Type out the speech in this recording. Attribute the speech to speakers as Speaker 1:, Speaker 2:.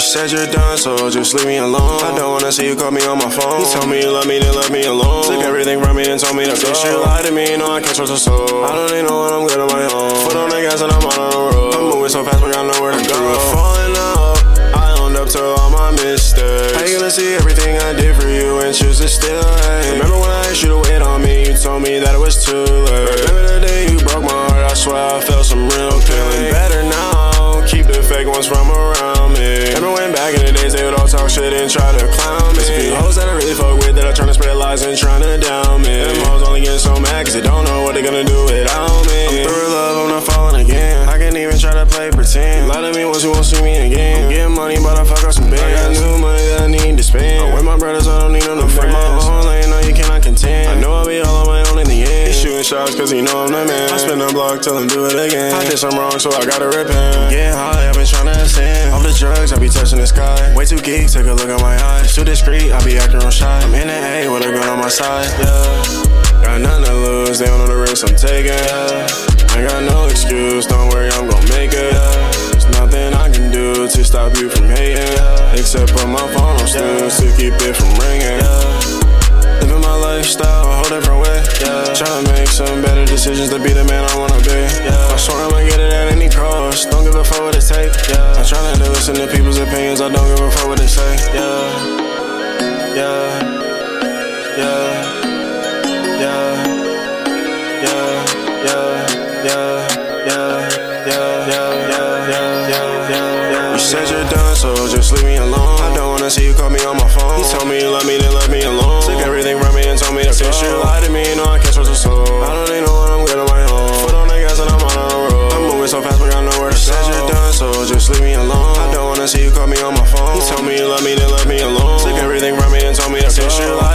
Speaker 1: said you're done, so just leave me alone. I don't wanna see you call me on my phone. You told me you love me, then left me alone. Took everything from me and told me to go. You lied to me, no, I can't trust a soul. I don't even know what I'm good on my own. Foot on the gas and I'm on the road. I'm moving so fast, but got nowhere to go. Falling out, I owned up to all my mistakes. How you gonna see everything I did for you and choose to still hate? Remember when I asked you to wait on me? You told me that it was too late. Remember the day you broke my heart? I swear I felt some real feeling better now. Keep the fake ones from around me. Remember when back in the days they would all talk shit and try to clown me? There's a few hoes that I really fuck with that are trying to spread lies and trying to down me. Them hoes only getting so mad cause they don't know what they're gonna do without me. I'm through love, I'm not falling again. I can't even try to play pretend. Lie to me once you won't see me again. I'm getting money, but I fuck up some bands. I got new money that I need to spend. I'm with my brothers, I don't need no new friends. my own lane, no, you cannot contend. I know I'll be all on my own in the end. He's shooting shots cause he know I'm the man. I spin the block, tell him do it again. I did something wrong, so I gotta repent. Getting high, I've been trying to ascend. Off the drugs, I be touching the sky. Way too geek, take a look at my eyes. Too discreet, I be acting real shy. I'm in the A with a gun on my side, yeah. Got nothing to lose, they don't know the risk I'm taking. I got no excuse, don't worry, I'm gon' make it. There's nothing I can do to stop you from hating. Except put my phone on snooze to keep it from ringing. Living my lifestyle a whole different way. Yeah. Trying to make some better decisions to be the man I wanna be. Yeah. I swear I'ma get it at any cost. Don't give a fuck what it take. I'm trying to listen to people's opinions. I don't give a fuck what they say. Yeah, yeah, yeah. You said you're done, so just leave me alone. I don't wanna see you call me on my phone. You told me you love me, then left me alone. Took everything from me and told me to go. You lied to me, no, I can't trust a soul. I don't even know what I'm good on my own. Foot on the gas and I'm on the road. I'm moving so fast, but I know where to go. Said you're done, so just leave me alone. See you call me on my phone. You told me you love me, then left me alone. Took everything from me and told me to go. You lied to me, no,